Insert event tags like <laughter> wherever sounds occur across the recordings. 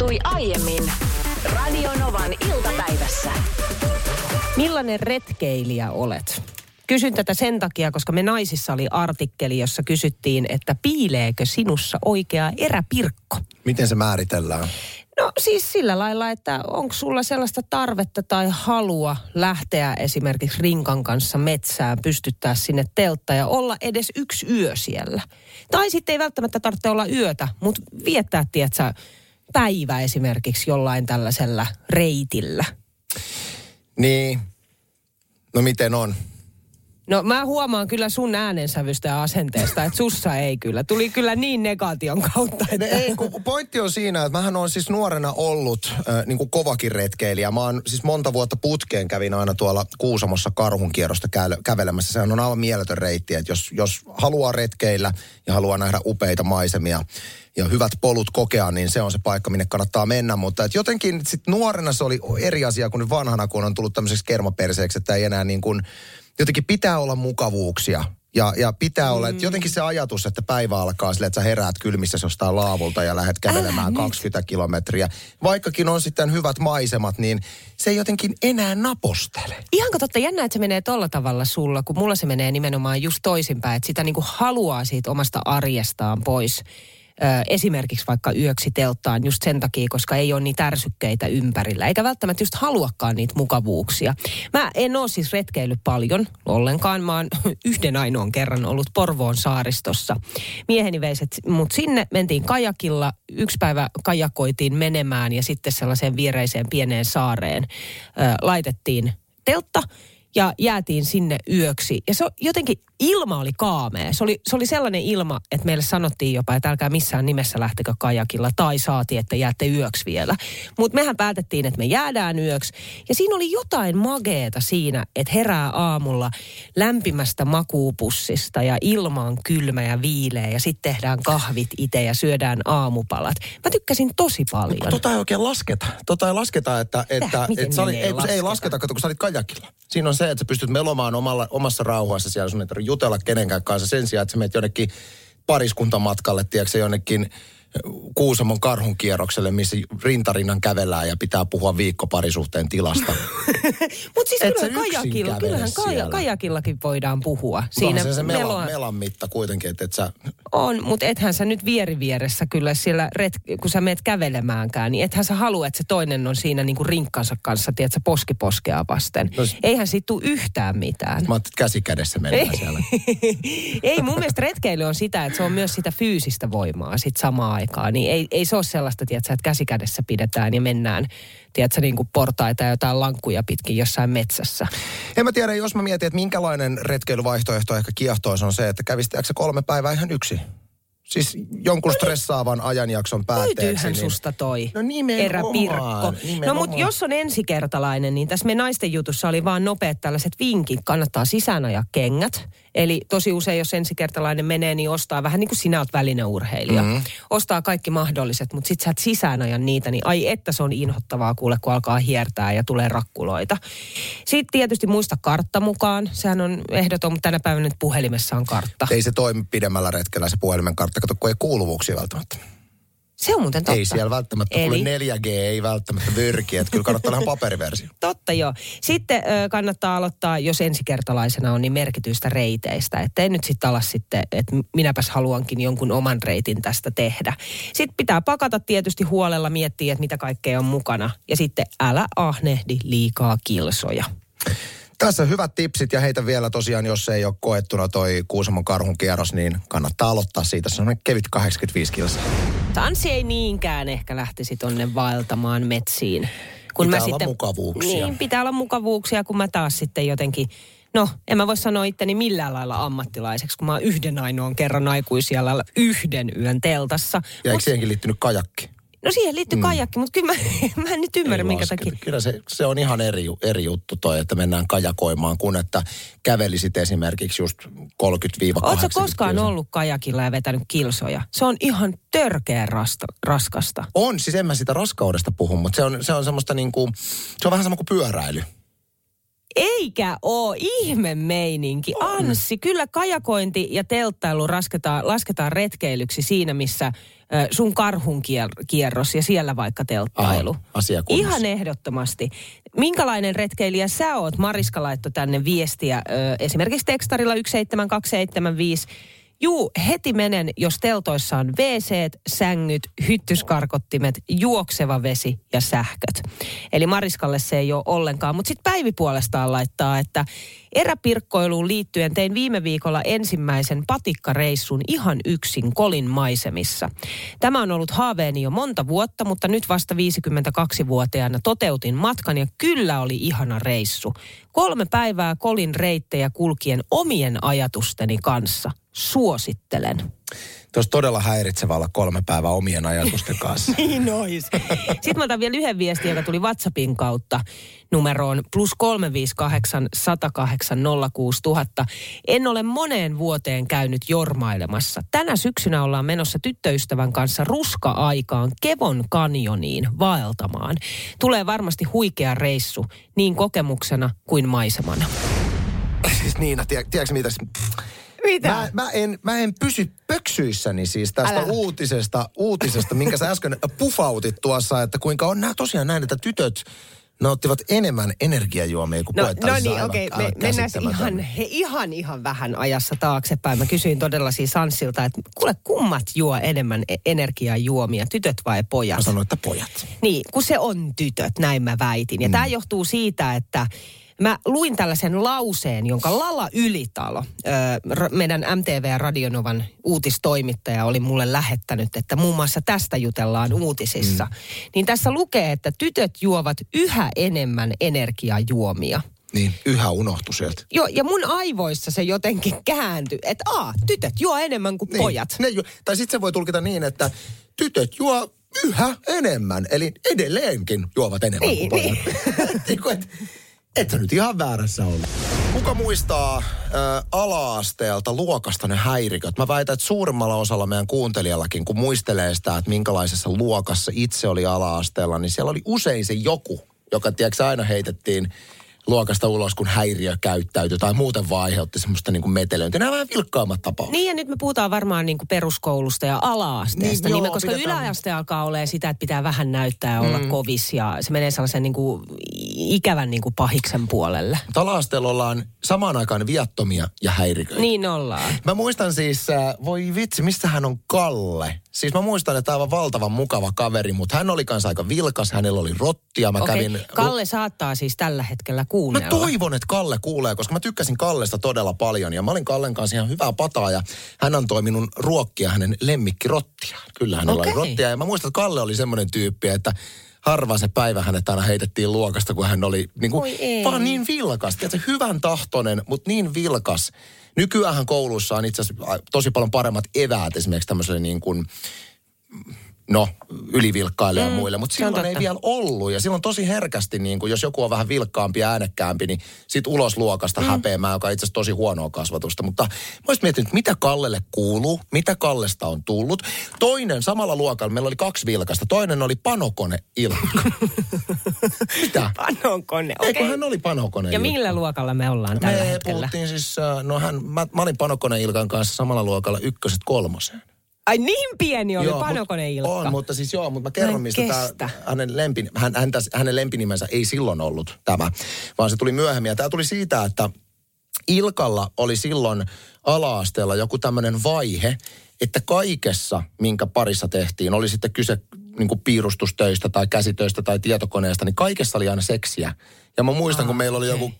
tapahtui aiemmin Radionovan iltapäivässä. Millainen retkeilijä olet? Kysyn tätä sen takia, koska me naisissa oli artikkeli, jossa kysyttiin, että piileekö sinussa oikea eräpirkko? Miten se määritellään? No siis sillä lailla, että onko sulla sellaista tarvetta tai halua lähteä esimerkiksi rinkan kanssa metsään, pystyttää sinne teltta ja olla edes yksi yö siellä. Tai sitten ei välttämättä tarvitse olla yötä, mutta viettää, tietsä, päivä esimerkiksi jollain tällaisella reitillä. Niin. No miten on? No mä huomaan kyllä sun äänensävystä ja asenteesta, että sussa ei kyllä. Tuli kyllä niin negaation kautta. Että... Ei, kun pointti on siinä, että mähän on siis nuorena ollut äh, niin kuin kovakin retkeilijä. Mä oon siis monta vuotta putkeen kävin aina tuolla Kuusamossa karhunkierrosta kä- kävelemässä. Sehän on aivan mieletön reitti, että jos, jos haluaa retkeillä ja haluaa nähdä upeita maisemia ja hyvät polut kokea, niin se on se paikka, minne kannattaa mennä. Mutta et jotenkin sit nuorena se oli eri asia kuin nyt vanhana, kun on tullut tämmöiseksi kermaperseeksi, että ei enää niin kuin, jotenkin pitää olla mukavuuksia. Ja, ja pitää olla, että jotenkin se ajatus, että päivä alkaa sille, että sä heräät kylmissä jostain laavulta ja lähdet kävelemään Älä 20 kilometriä. Vaikkakin on sitten hyvät maisemat, niin se ei jotenkin enää napostele. Ihan totta, jännä, että se menee tolla tavalla sulla, kun mulla se menee nimenomaan just toisinpäin, että sitä niinku haluaa siitä omasta arjestaan pois. Esimerkiksi vaikka yöksi telttaan just sen takia, koska ei ole niitä ärsykkeitä ympärillä, eikä välttämättä just haluakaan niitä mukavuuksia. Mä en ole siis retkeillyt paljon ollenkaan, mä oon <laughs> yhden ainoan kerran ollut Porvoon saaristossa. Mieheni veiset mut sinne, mentiin kajakilla, yksi päivä kajakoitiin menemään ja sitten sellaiseen viereiseen pieneen saareen ö, laitettiin teltta ja jäätiin sinne yöksi. Ja se on- jotenkin ilma oli kaamea. Se oli, se oli sellainen ilma, että meille sanottiin jopa, että älkää missään nimessä lähtekö kajakilla. Tai saatiin, että jäätte yöksi vielä. Mutta mehän päätettiin, että me jäädään yöksi. Ja siinä oli jotain mageeta siinä, että herää aamulla lämpimästä makuupussista ja ilma on kylmä ja viileä. Ja sitten tehdään kahvit itse ja syödään aamupalat. Mä tykkäsin tosi paljon. Tota ei oikein lasketa. Tota ei lasketa, että... että Miten että sä olit, ei se ei lasketa? lasketa, kato, kun sä olit kajakilla. Siinä on se, että sä pystyt melomaan omalla, omassa rauhassa siellä. Sun ei tarvitse jutella kenenkään kanssa sen sijaan, että sä menet jonnekin pariskuntamatkalle, tiedätkö, jonnekin Kuusamon karhun kierrokselle, missä rintarinnan kävellään ja pitää puhua viikko parisuhteen tilasta. <laughs> Mutta siis Et kyllä sä yksin kajakilla, kyllähän kaja, kajakillakin voidaan puhua. Siinä se, se melan, meloa- melan mitta kuitenkin, että et sä... On, mutta ethän sä nyt vieri vieressä kyllä siellä, ret, kun sä meet kävelemäänkään, niin ethän sä halua, että se toinen on siinä niinku rinkkansa kanssa, tiedätkö, poskiposkea vasten. No Eihän siitä tule yhtään mitään. Mä ajattelin, käsi kädessä mennään siellä. <laughs> ei, mun mielestä retkeily on sitä, että se on myös sitä fyysistä voimaa sit samaan aikaan. Niin ei, ei se ole sellaista, tiedätkö, että käsikädessä pidetään ja mennään, tiedätkö, niin kuin portaita ja jotain lankkuja pitkin jossain metsässä. En mä tiedä, jos mä mietin, että minkälainen retkeilyvaihtoehto ehkä kiehtoisi on se, että tiedätkö, kolme päivää ihan yksi. Siis jonkun stressaavan ajanjakson päätteeksi. Löytyyhän niin- susta toi No eräpirkko. No mutta jos on ensikertalainen, niin tässä me naisten jutussa oli vaan nopeat tällaiset vinkit. Kannattaa sisään ajaa kengät. Eli tosi usein, jos ensikertalainen menee, niin ostaa vähän niin kuin sinä oot välineurheilija. Mm-hmm. Ostaa kaikki mahdolliset, mutta sit sä et sisään aja niitä, niin ai että se on inhottavaa kuule, kun alkaa hiertää ja tulee rakkuloita. Sitten tietysti muista kartta mukaan. Sehän on ehdoton, mutta tänä päivänä nyt puhelimessa on kartta. Ei se toimi pidemmällä retkellä se puhelimen kartta, kato, kun ei kuuluvuuksia välttämättä. Se on muuten totta. Ei siellä välttämättä Eli? tule 4G, ei välttämättä virki, että kyllä kannattaa ihan paperiversio. <laughs> Totta joo. Sitten ö, kannattaa aloittaa, jos ensikertalaisena on, niin merkityistä reiteistä. Että ei nyt sitten ala sitten, että minäpäs haluankin jonkun oman reitin tästä tehdä. Sitten pitää pakata tietysti huolella, miettiä, että mitä kaikkea on mukana. Ja sitten älä ahnehdi liikaa kilsoja. Tässä hyvät tipsit ja heitä vielä tosiaan, jos ei ole koettuna toi Kuusamon karhun kierros, niin kannattaa aloittaa siitä. Se on kevyt 85 kilsaa. Tanssi ei niinkään ehkä lähtisi tonne vaeltamaan metsiin. Pitää olla mukavuuksia. Niin, pitää olla mukavuuksia, kun mä taas sitten jotenkin... No, en mä voi sanoa itteni millään lailla ammattilaiseksi, kun mä oon yhden ainoan kerran aikuisijalla yhden yön teltassa. Ja eikö Mut, siihenkin liittynyt kajakki? No siihen liittyy mm. kajakki, mutta kyllä mä, <laughs> mä en nyt ymmärrä, Ei minkä takia. Kyllä se, se on ihan eri, eri juttu toi, että mennään kajakoimaan, kun että kävelisit esimerkiksi just 30-80 Oletko koskaan kilsaa. ollut kajakilla ja vetänyt kilsoja? Se on ihan törkeä rasta, raskasta. On, siis en mä sitä raskaudesta puhu, mutta se on, se on semmoista niin kuin, se on vähän sama kuin pyöräily. Eikä oo ihme meininki. Anssi, kyllä kajakointi ja telttailu lasketaan, lasketaan retkeilyksi siinä, missä sun karhun kier- kierros ja siellä vaikka telttailu. Aha. Ihan ehdottomasti. Minkälainen retkeilijä sä oot? Mariska laittoi tänne viestiä esimerkiksi tekstarilla 17275. Juu, heti menen, jos teltoissa on wc sängyt, hyttyskarkottimet, juokseva vesi ja sähköt. Eli Mariskalle se ei ole ollenkaan. Mutta sitten Päivi puolestaan laittaa, että eräpirkkoiluun liittyen tein viime viikolla ensimmäisen patikkareissun ihan yksin Kolin maisemissa. Tämä on ollut haaveeni jo monta vuotta, mutta nyt vasta 52-vuotiaana toteutin matkan ja kyllä oli ihana reissu. Kolme päivää Kolin reittejä kulkien omien ajatusteni kanssa. Suosittelen. Tuossa todella häiritsevä olla kolme päivää omien ajatusten kanssa. <laughs> Niin ois. Sitten mä otan vielä yhden viestin, joka tuli WhatsAppin kautta numeroon plus 358 108 06000. En ole moneen vuoteen käynyt jormailemassa. Tänä syksynä ollaan menossa tyttöystävän kanssa ruska-aikaan Kevon kanioniin vaeltamaan. Tulee varmasti huikea reissu, niin kokemuksena kuin maisemana. siis Niina, tie, tiedätkö mitä? Mitä? Mä, mä, en, mä en pysy pöksyissäni siis tästä Älä. uutisesta, uutisesta, minkä sä äsken pufautit tuossa, että kuinka on nää tosiaan näin, että tytöt nauttivat enemmän energiajuomia kuin No, pojat. no niin, okei. Okay. Me, mennään ihan, he, ihan, ihan vähän ajassa taaksepäin. Mä kysyin todella siis Anssilta, että kuule, kummat juo enemmän e- energiajuomia, tytöt vai pojat? Mä sanoin, että pojat. Niin, kun se on tytöt, näin mä väitin. Ja mm. tämä johtuu siitä, että mä luin tällaisen lauseen, jonka Lala Ylitalo, meidän MTV Radionovan uutistoimittaja, oli mulle lähettänyt, että muun muassa tästä jutellaan uutisissa. Mm. Niin tässä lukee, että tytöt juovat yhä enemmän energiajuomia. Niin, yhä unohtu sieltä. Joo, ja mun aivoissa se jotenkin kääntyi, että aa, tytöt juo enemmän kuin Niin, pojat. Ne ju- tai sitten se voi tulkita niin, että tytöt juo yhä enemmän, eli edelleenkin juovat enemmän Niin, kuin pojat. niin. <laughs> et, sä nyt ihan väärässä ollut. Kuka muistaa äh, ala-asteelta luokasta ne häiriköt? Mä väitän, että suurimmalla osalla meidän kuuntelijallakin, kun muistelee sitä, että minkälaisessa luokassa itse oli ala-asteella, niin siellä oli usein se joku, joka tiedätkö, aina heitettiin luokasta ulos, kun häiriö käyttäytyi tai muuten vaan aiheutti semmoista niin kuin metelöintiä. Nämä vähän vilkkaammat tapaukset. Niin ja nyt me puhutaan varmaan niin kuin peruskoulusta ja ala-asteesta, Niin, niin, joo, koska pidetään- yläaste alkaa olemaan sitä, että pitää vähän näyttää ja olla mm. kovis ja se menee sellaisen niin kuin ikävän niin kuin pahiksen puolelle. Ala-asteella ollaan samaan aikaan viattomia ja häiriköitä. Niin ollaan. Mä muistan siis, äh, voi vitsi, mistä hän on Kalle? Siis mä muistan, että aivan valtavan mukava kaveri, mutta hän oli kanssa aika vilkas, hänellä oli rottia. Mä Okei, kävin... Kalle saattaa siis tällä hetkellä Mä kuunnella. toivon, että Kalle kuulee, koska mä tykkäsin Kallesta todella paljon. Ja mä olin Kallen kanssa ihan hyvää pataa ja hän antoi minun ruokkia hänen lemmikkirottiaan. Kyllä hänellä Okei. oli rottia. Ja mä muistan, että Kalle oli semmoinen tyyppi, että harva se päivä hänet aina heitettiin luokasta, kun hän oli niin kuin, vaan niin vilkas. Tiedätkö, hyvän tahtoinen, mutta niin vilkas. Nykyään koulussa on itse asiassa a, tosi paljon paremmat eväät esimerkiksi tämmöiselle niin kuin, no, ylivilkkaille ja muille, mutta silloin ei vielä ollut. Ja silloin tosi herkästi, niin kuin, jos joku on vähän vilkkaampi ja äänekkäämpi, niin sit ulos luokasta mm. häpeämään, joka on itse asiassa tosi huonoa kasvatusta. Mutta mä olisin miettinyt, mitä Kallelle kuuluu, mitä Kallesta on tullut. Toinen samalla luokalla, meillä oli kaksi vilkasta. Toinen oli panokone Ilkka. <laughs> mitä? Panokone, Ei, okei. kun hän oli panokone Ja millä luokalla me ollaan tällä Me hetkellä? puhuttiin siis, äh, no hän, mä, mä olin panokone Ilkan kanssa samalla luokalla ykköset kolmoseen. Ai niin pieni oli Joo, Panokone mut- Ilkka. On, mutta siis joo, mutta mä Mä kerron, en mistä tää, hänen, lempi, hän, häntä, hänen lempinimensä ei silloin ollut tämä, vaan se tuli myöhemmin. Ja tämä tuli siitä, että Ilkalla oli silloin ala-asteella joku tämmöinen vaihe, että kaikessa, minkä parissa tehtiin, oli sitten kyse niin kuin piirustustöistä tai käsitöistä tai tietokoneesta, niin kaikessa oli aina seksiä. Ja mä muistan, kun meillä oli joku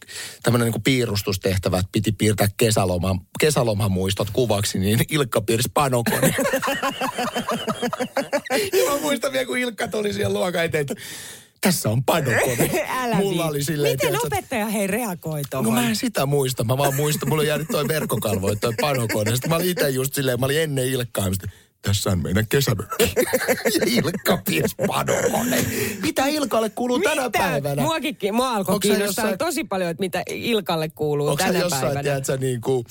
tämmöinen niin kuin piirustustehtävä, että piti piirtää kesäloma, kesälomamuistot kuvaksi, niin Ilkka piirsi panokone. <laughs> ja mä muistan vielä, kun Ilkka tuli siihen luokan eteen, että tässä on panokone. <laughs> Älä Mulla viitti. oli silleen, Miten tiedätkö, opettaja hei reagoi No tuohon? mä en sitä muista. Mä vaan muistan, mulla on jäänyt toi verkkokalvo, toi panokone. Sitten mä olin itse just silleen, mä olin ennen Ilkkaa. sitten, tässä on meidän kesämökki. <laughs> ja Ilkka pies panokonen. Mitä Ilkalle kuuluu Mitä? tänä päivänä? Muakin, mua alkoi Onks kiinnostaa jossain- tosi paljon, että mitä Ilkalle kuuluu Onko sä tänä jossain, päivänä. tiedätkö, niin kuin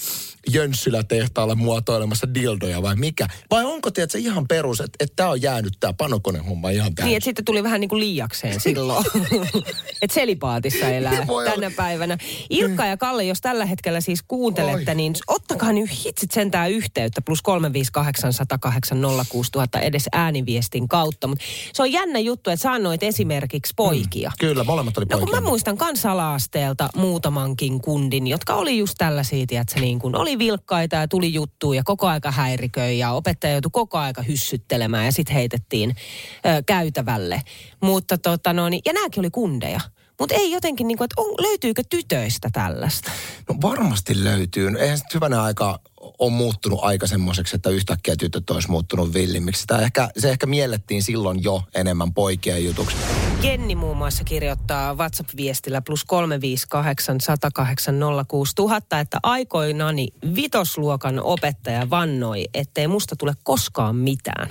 Jönssylä-tehtaalla muotoilemassa dildoja vai mikä? Vai onko, tiedätkö, ihan perus, että et tämä on jäänyt tämä panokonehomma ihan täysin? Niin, että sitten tuli vähän niin kuin liiakseen silloin. <laughs> että selipaatissa elää Niin voi tänä olla. päivänä. Ilkka ja Kalle, jos tällä hetkellä siis kuuntelette, Oi. niin ottakaa nyt hitsit sentään yhteyttä. Plus 358 108 06000 edes ääniviestin kautta. Mutta se on jännä juttu, että sä annoit esimerkiksi poikia. Kyllä, molemmat oli No kun poikia. mä muistan kansalaasteelta muutamankin kundin, jotka oli just tällaisia, tiedätkö, niin kuin oli vilkkaita ja tuli juttuja ja koko aika häiriköi ja opettaja joutui koko aika hyssyttelemään ja sitten heitettiin ö, käytävälle. Mutta tota no, niin, ja nämäkin oli kundeja. Mutta ei jotenkin, niin kuin, että on, löytyykö tytöistä tällaista? No varmasti löytyy. Eihän sitten hyvänä aika on muuttunut aika semmoiseksi, että yhtäkkiä tytöt olisi muuttunut villimmiksi. Sitä ehkä, se ehkä miellettiin silloin jo enemmän poikien jutuksi. Jenni muun muassa kirjoittaa WhatsApp-viestillä plus 358 108 06000, että aikoinani vitosluokan opettaja vannoi, ettei musta tule koskaan mitään.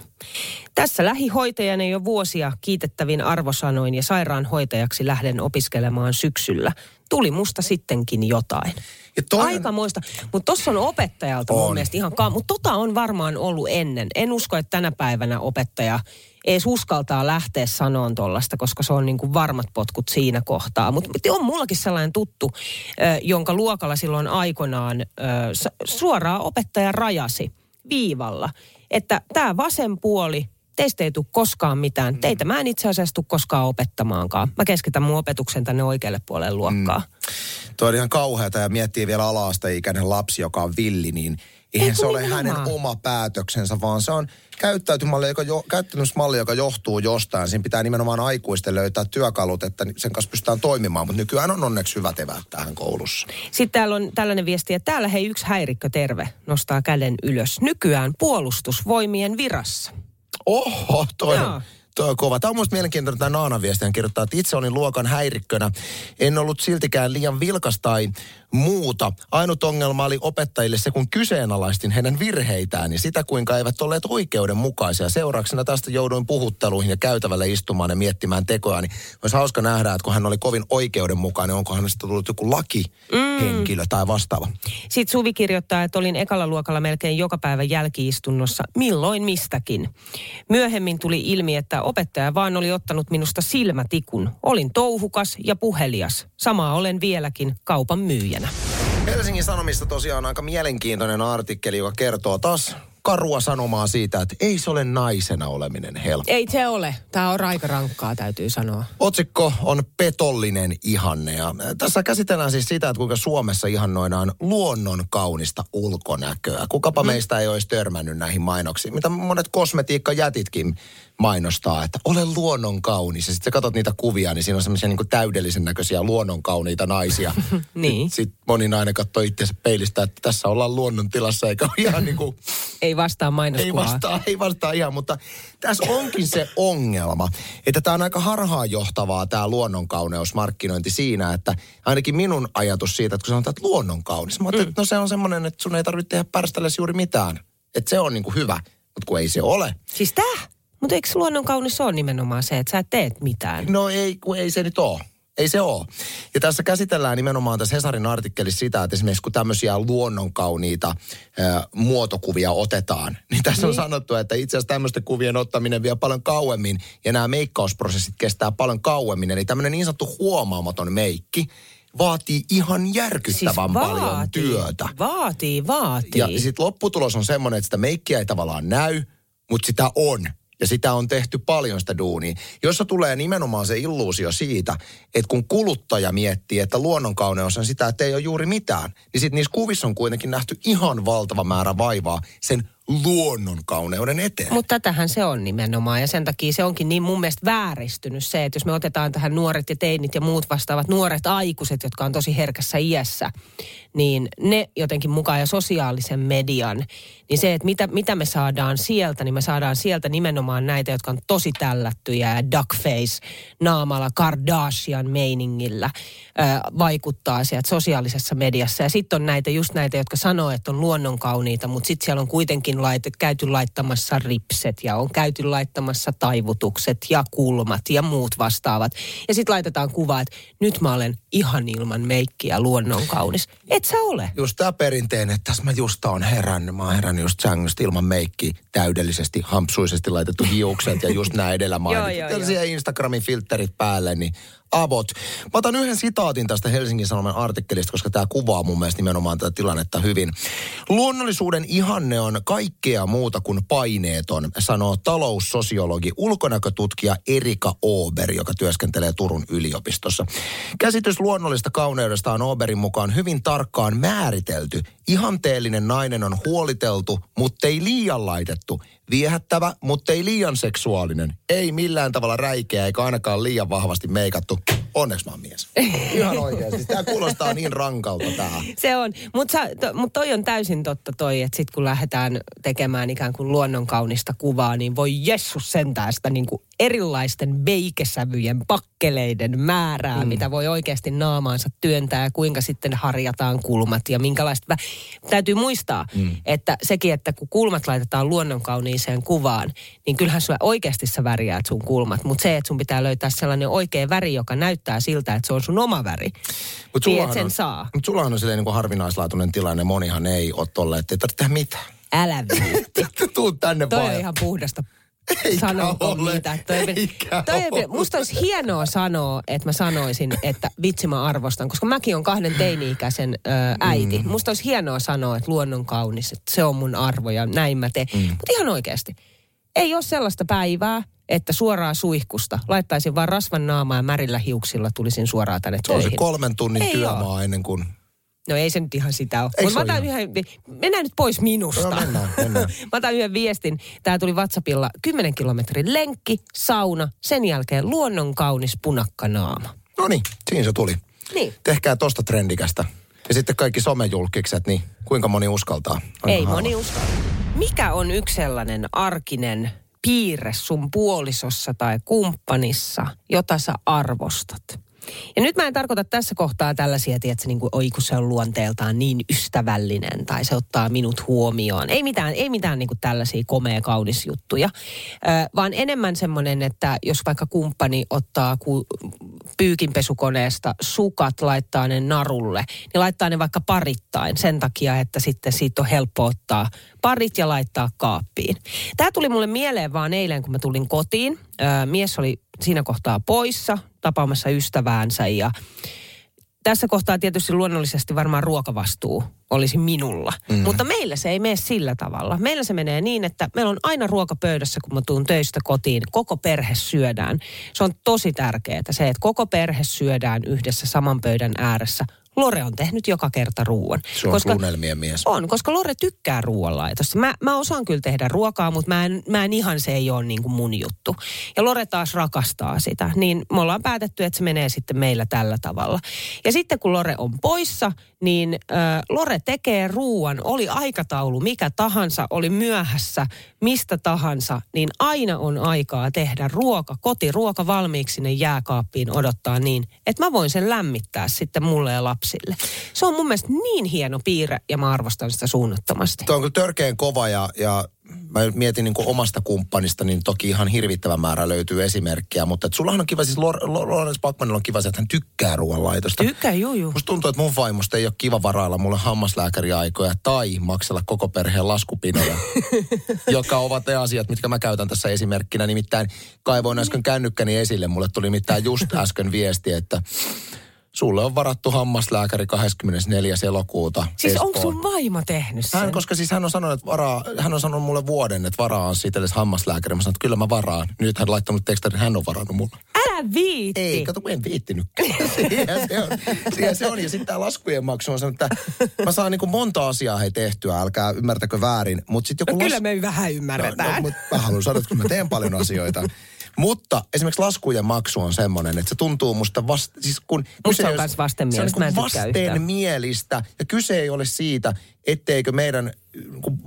Tässä lähihoitajana jo vuosia kiitettävin arvosanoin ja sairaanhoitajaksi lähden opiskelemaan syksyllä. Tuli musta sittenkin jotain. Ja toi Aikamoista. Mutta tuossa on opettajalta mun On. mielestä ihan ka- Mutta tota on varmaan ollut ennen. En usko, että tänä päivänä opettaja edes uskaltaa lähteä sanoon tuollaista, koska se on niin kuin varmat potkut siinä kohtaa. Mutta on mullakin sellainen tuttu, jonka luokalla silloin s- suoraan opettaja rajasi viivalla, että tämä vasen puoli, teistä ei tule koskaan mitään. Mm. Teitä mä en itse asiassa tule koskaan opettamaankaan. Mä keskitän mun opetuksen tänne oikealle puolelle luokkaa. Tuo on ihan kauheata ja miettii vielä ala-asteikäinen lapsi, joka on villi, niin eihän Ei, se ole hänen oma päätöksensä, vaan se on käyttäytymismalli, joka, jo, käyttäytymismalli, joka johtuu jostain. Siinä pitää nimenomaan aikuisten löytää työkalut, että sen kanssa pystytään toimimaan, mutta nykyään on onneksi hyvät eväät tähän koulussa. Sitten täällä on tällainen viesti, että täällä hei yksi häirikkö terve nostaa käden ylös. Nykyään puolustusvoimien virassa. Oho, toi Joo. on kova. Tämä on musta mielenkiintoinen tämä Naana viesti. Hän kirjoittaa, että itse olin luokan häirikkönä. En ollut siltikään liian vilkas tai muuta. Ainut ongelma oli opettajille se, kun kyseenalaistin heidän virheitään ja sitä, kuinka eivät olleet oikeudenmukaisia. Seurauksena tästä jouduin puhutteluihin ja käytävälle istumaan ja miettimään tekoja. Niin olisi hauska nähdä, että kun hän oli kovin oikeudenmukainen, onko hänestä tullut joku lakihenkilö tai vastaava. Sitten Suvi kirjoittaa, että olin ekalla luokalla melkein joka päivä jälkiistunnossa, milloin mistäkin. Myöhemmin tuli ilmi, että opettaja vaan oli ottanut minusta silmätikun. Olin touhukas ja puhelias. Samaa olen vieläkin kaupan myyjänä. Helsingin Sanomista tosiaan aika mielenkiintoinen artikkeli, joka kertoo taas karua sanomaa siitä, että ei se ole naisena oleminen helppo. Ei se ole. Tämä on aika rankkaa, täytyy sanoa. Otsikko on petollinen ihanne. Ja tässä käsitellään siis sitä, että kuinka Suomessa ihannoidaan luonnon kaunista ulkonäköä. Kukapa mm. meistä ei olisi törmännyt näihin mainoksiin, mitä monet kosmetiikkajätitkin mainostaa, että ole luonnon kaunis. Ja sitten sä katsot niitä kuvia, niin siinä on semmoisia niin täydellisen näköisiä luonnon kauniita naisia. <laughs> Niin. Sitten moni nainen katsoo itseänsä peilistä, että tässä ollaan luonnon tilassa, eikä ole ihan niin kuin Ei vastaa ei mainoskuvaa. vastaa, ei vastaa ihan, mutta tässä onkin se ongelma, että tämä on aika harhaanjohtavaa tämä luonnonkauneusmarkkinointi siinä, että ainakin minun ajatus siitä, että kun sanotaan, että luonnonkaunis, mä ajattelin, että no se on semmoinen, että sun ei tarvitse tehdä pärställes juuri mitään. Että se on niinku hyvä, mutta kun ei se ole. Siis tää? Mutta eikö luonnon kaunis ole nimenomaan se, että sä et teet mitään? No ei, kun ei se nyt ole. Ei se ole. Ja tässä käsitellään nimenomaan tässä Hesarin artikkelissa sitä, että esimerkiksi kun tämmöisiä luonnonkauniita ää, muotokuvia otetaan, <laughs> niin tässä on Niin. sanottu, että itse asiassa tämmöisten kuvien ottaminen vie paljon kauemmin ja nämä meikkausprosessit kestää paljon kauemmin. Eli tämmöinen niin sanottu huomaamaton meikki vaatii ihan järkyttävän paljon työtä. Vaatii, vaatii. Ja sitten lopputulos on semmoinen, että sitä meikkiä ei tavallaan näy, mutta sitä on. Ja sitä on tehty paljon sitä duunia. Jossa tulee nimenomaan se illuusio siitä, että kun kuluttaja miettii, että luonnonkauneus on sitä, että ei ole juuri mitään, niin sitten niissä kuvissa on kuitenkin nähty ihan valtava määrä vaivaa sen luonnonkauneuden eteen. Mutta tätähän se on nimenomaan ja sen takia se onkin niin mun mielestä vääristynyt se, että jos me otetaan tähän nuoret ja teinit ja muut vastaavat nuoret aikuiset, jotka on tosi herkässä iässä, niin ne jotenkin mukaan ja sosiaalisen median, niin se, että mitä, mitä me saadaan sieltä, niin me saadaan sieltä nimenomaan näitä, jotka on tosi tällättyjä ja duckface naamalla Kardashian meiningillä vaikuttaa sieltä sosiaalisessa mediassa. Ja sitten on näitä just näitä, jotka sanoo, että on luonnonkauniita, mutta sitten siellä on kuitenkin lait- käyty laittamassa ripset ja on käyty laittamassa taivutukset ja kulmat ja muut vastaavat. Ja sitten laitetaan kuva, että nyt mä olen ihan ilman meikkiä luonnon kaunis. Et sä ole. Just tämä perinteinen, että tässä mä just on herännyt. Mä oon herännyt just sängystä ilman meikki, täydellisesti, hampsuisesti laitettu hiukset ja just nämä edellä <laughs> mainitut. Tällaisia Instagramin filterit päälle, niin avot. Mä otan yhden sitaatin tästä Helsingin Sanoman artikkelista, koska tämä kuvaa mun mielestä nimenomaan tätä tilannetta hyvin. Luonnollisuuden ihanne on kaikkea muuta kuin paineeton, sanoo taloussosiologi, ulkonäkötutkija Erika Ober, joka työskentelee Turun yliopistossa. Käsitys luonnollista kauneudesta on Oberin mukaan hyvin tarkkaan määritelty. Ihanteellinen nainen on huoliteltu, mutta ei liian laitettu. Viehättävä, mutta ei liian seksuaalinen. Ei millään tavalla räikeä, eikä ainakaan liian vahvasti meikattu. Onneksi mä oon mies. Ihan oikeasti. Tämä kuulostaa niin rankalta tää. Se on, mutta to, mut toi on täysin totta toi, että sitten kun lähdetään tekemään ikään kuin luonnon kaunista kuvaa, niin voi jessus sentää sitä niin kuin erilaisten beikesävyjen, pakkeleiden määrää, mm. mitä voi oikeasti naamaansa työntää ja kuinka sitten harjataan kulmat ja minkälaista. Täytyy muistaa, mm. että sekin, että kun kulmat laitetaan luonnon kauniiseen kuvaan, niin kyllähän sulla oikeasti sä värjäät sun kulmat, mutta se, että sun pitää löytää sellainen oikea väri, joka näyttää siltä, että se on sun oma väri. Mut Tiedät, sullahan sen on, saa. Mut sullahan on silleen niin kuin harvinaislaatuinen tilanne. Monihan ei ole tolleen, että ei tarvitse tehdä mitään. Älä viitti. <laughs> Tuu tänne Toi vaan. on ihan puhdasta Eikä Sanooko ole, mitä? Toi, eikä toi, ole. musta olisi hienoa sanoa, että mä sanoisin, että vitsi mä arvostan, koska mäkin on kahden teini-ikäisen ö, äiti. Mm. Musta olisi hienoa sanoa, että luonnon kaunis, että se on mun arvo ja näin mä teen. Mm. Mutta ihan oikeasti, ei ole sellaista päivää, että suoraan suihkusta laittaisin vaan rasvan naamaa ja märillä hiuksilla tulisin suoraan tänne Se on se töihin. kolmen tunnin Ei työmaa ennen kuin... No ei se nyt ihan sitä ole. Eikö Mutta mä se otan ole yhden, mennään nyt pois minusta. No, mennään, mennään. <laughs> mä otan yhden viestin. Tämä tuli WhatsAppilla 10 kilometrin lenkki, sauna, sen jälkeen luonnon kaunis punakkanaama. No niin, siinä se tuli. Niin. Tehkää tosta trendikästä. Ja sitten kaikki somejulkikset, niin kuinka moni uskaltaa? Aika Ei harva. moni usko. Mikä on yksi sellainen arkinen piirre sun puolisossa tai kumppanissa, jota sä arvostat? Ja nyt mä en tarkoita tässä kohtaa tällaisia, että niin oi kun se on luonteeltaan niin ystävällinen tai se ottaa minut huomioon. Ei mitään, ei mitään niin kuin tällaisia komea kaunis juttuja, vaan enemmän semmoinen, että jos vaikka kumppani ottaa ku, pyykinpesukoneesta sukat, laittaa ne narulle, niin laittaa ne vaikka parittain sen takia, että sitten siitä on helppo ottaa parit ja laittaa kaappiin. Tämä tuli mulle mieleen vaan eilen, kun mä tulin kotiin. Mies oli siinä kohtaa poissa tapaamassa ystäväänsä ja tässä kohtaa tietysti luonnollisesti varmaan ruokavastuu olisi minulla. Mm. Mutta meillä se ei mene sillä tavalla. Meillä se menee niin, että meillä on aina ruoka pöydässä, kun mä tuun töistä kotiin. Koko perhe syödään. Se on tosi tärkeää se, että koko perhe syödään yhdessä saman pöydän ääressä. Lore on tehnyt joka kerta ruoan. Se on tunnelmien mies. On, koska Lore tykkää ruoanlaitosta. Mä, mä osaan kyllä tehdä ruokaa, mutta mä en, mä en ihan se ei ole niin kuin mun juttu. Ja Lore taas rakastaa sitä. Niin me ollaan päätetty, että se menee sitten meillä tällä tavalla. Ja sitten kun Lore on poissa, niin äh, Lore tekee ruuan. Oli aikataulu mikä tahansa, oli myöhässä, mistä tahansa, niin aina on aikaa tehdä ruoka, kotiruoka valmiiksi sinne jääkaappiin odottaa niin, että mä voin sen lämmittää sitten mulle ja lapsille. Se on mun mielestä niin hieno piirre ja mä arvostan sitä suunnattomasti. Tuo on kyllä törkeän kova ja, ja mä mietin niin kuin omasta kumppanista, niin toki ihan hirvittävä määrä löytyy esimerkkejä, mutta et sullahan on kiva, siis Lawrence Bachmanilla on kiva se, että hän tykkää ruoanlaitosta. Tykkää, juu, juu. Musta tuntuu, että mun vaimosta ei ole kiva varailla mulle hammaslääkäriaikoja tai maksella koko perheen laskupinoja, <laughs> jotka ovat ne asiat, mitkä mä käytän tässä esimerkkinä. Nimittäin kaivoin äsken kännykkäni esille. Mulle tuli mitään just äsken viesti, että sulle on varattu hammaslääkäri 24. elokuuta. Siis onko Espoon. sun vaimo tehnyt sen? Hän, koska siis hän on sanonut, että varaa, hän on sanonut mulle vuoden, että varaa on siitä edes hammaslääkäri. Mä sanoin, että kyllä mä varaan. Nyt hän laittanut tekstarin, hän on varannut mulle. Älä viitti. Ei, kato kun en viittinytkään. <laughs> Siihen se on. Siihen se on. Ja sitten tämä laskujen maksu on sanonut, että mä saan niin kuin monta asiaa hei tehtyä, älkää ymmärtäkö väärin. Mutta sitten joku No kyllä me vähän ymmärretään. No, no, mutta mä haluan sanoa, että kyllä mä teen paljon asioita. Mutta esimerkiksi laskujen maksu on semmoinen, että se tuntuu musta vasta, siis kun... Musta kyse on ole- vastenmielistä, Se on niin vastenmielistä. Ja kyse ei ole siitä, etteikö meidän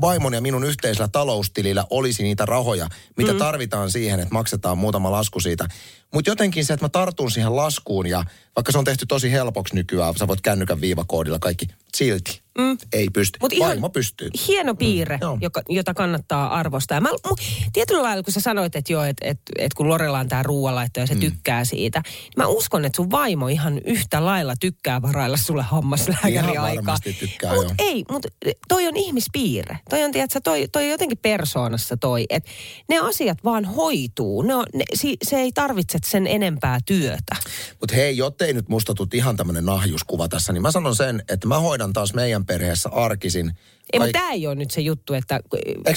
vaimon ja minun yhteisellä taloustilillä olisi niitä rahoja, mitä mm. tarvitaan siihen, että maksetaan muutama lasku siitä. Mutta jotenkin se, että mä tartun siihen laskuun ja vaikka se on tehty tosi helpoksi nykyään, sä voit kännykän viivakoodilla kaikki. silti mm. ei pysty. Mut ihan Vaimo pystyy. Hieno piirre, Mm, joo. mm, joka, jota kannattaa arvostaa. Mä, mu, tietyllä lailla, kun sä sanoit, että joo, että et, et kun Lorella on tämä ruoanlaitto ja se mm. tykkää siitä, niin mä uskon, että sun vaimo ihan yhtä lailla tykkää varailla sulle hammaslääkäri Ihan varmasti tykkää, Mut joo. ei, mutta toi on ihmispiirre. Toi on, tiedätkö, toi, toi jotenkin persoonassa toi, että ne asiat vaan hoituu. Ne on, ne, si, se ei tarvitse sen enempää työtä. Mutta hei, jottei nyt musta tule ihan tämmöinen nahjuskuva tässä, niin mä sanon sen, että mä hoidan taas meidän perheessä arkisin. Ei, mutta tämä ei ole nyt se juttu, että...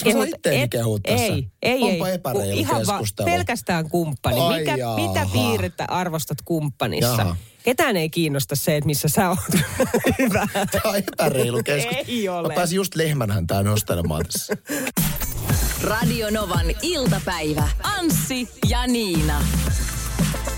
mä saa itteeni kehua tässä? Ei, ei, Onpa ei. epäreilu Kun ihan vaan pelkästään kumppani. Ai Mikä, jaha. mitä piirrettä arvostat kumppanissa? Jaha. Ketään ei kiinnosta se, että missä sä oot <laughs> hyvä. Tämä on epäreilu keskustelu. Ei ole. Mä pääsin just lehmänhäntään nostelemaan tässä. Radio Novan iltapäivä. Anssi ja Niina.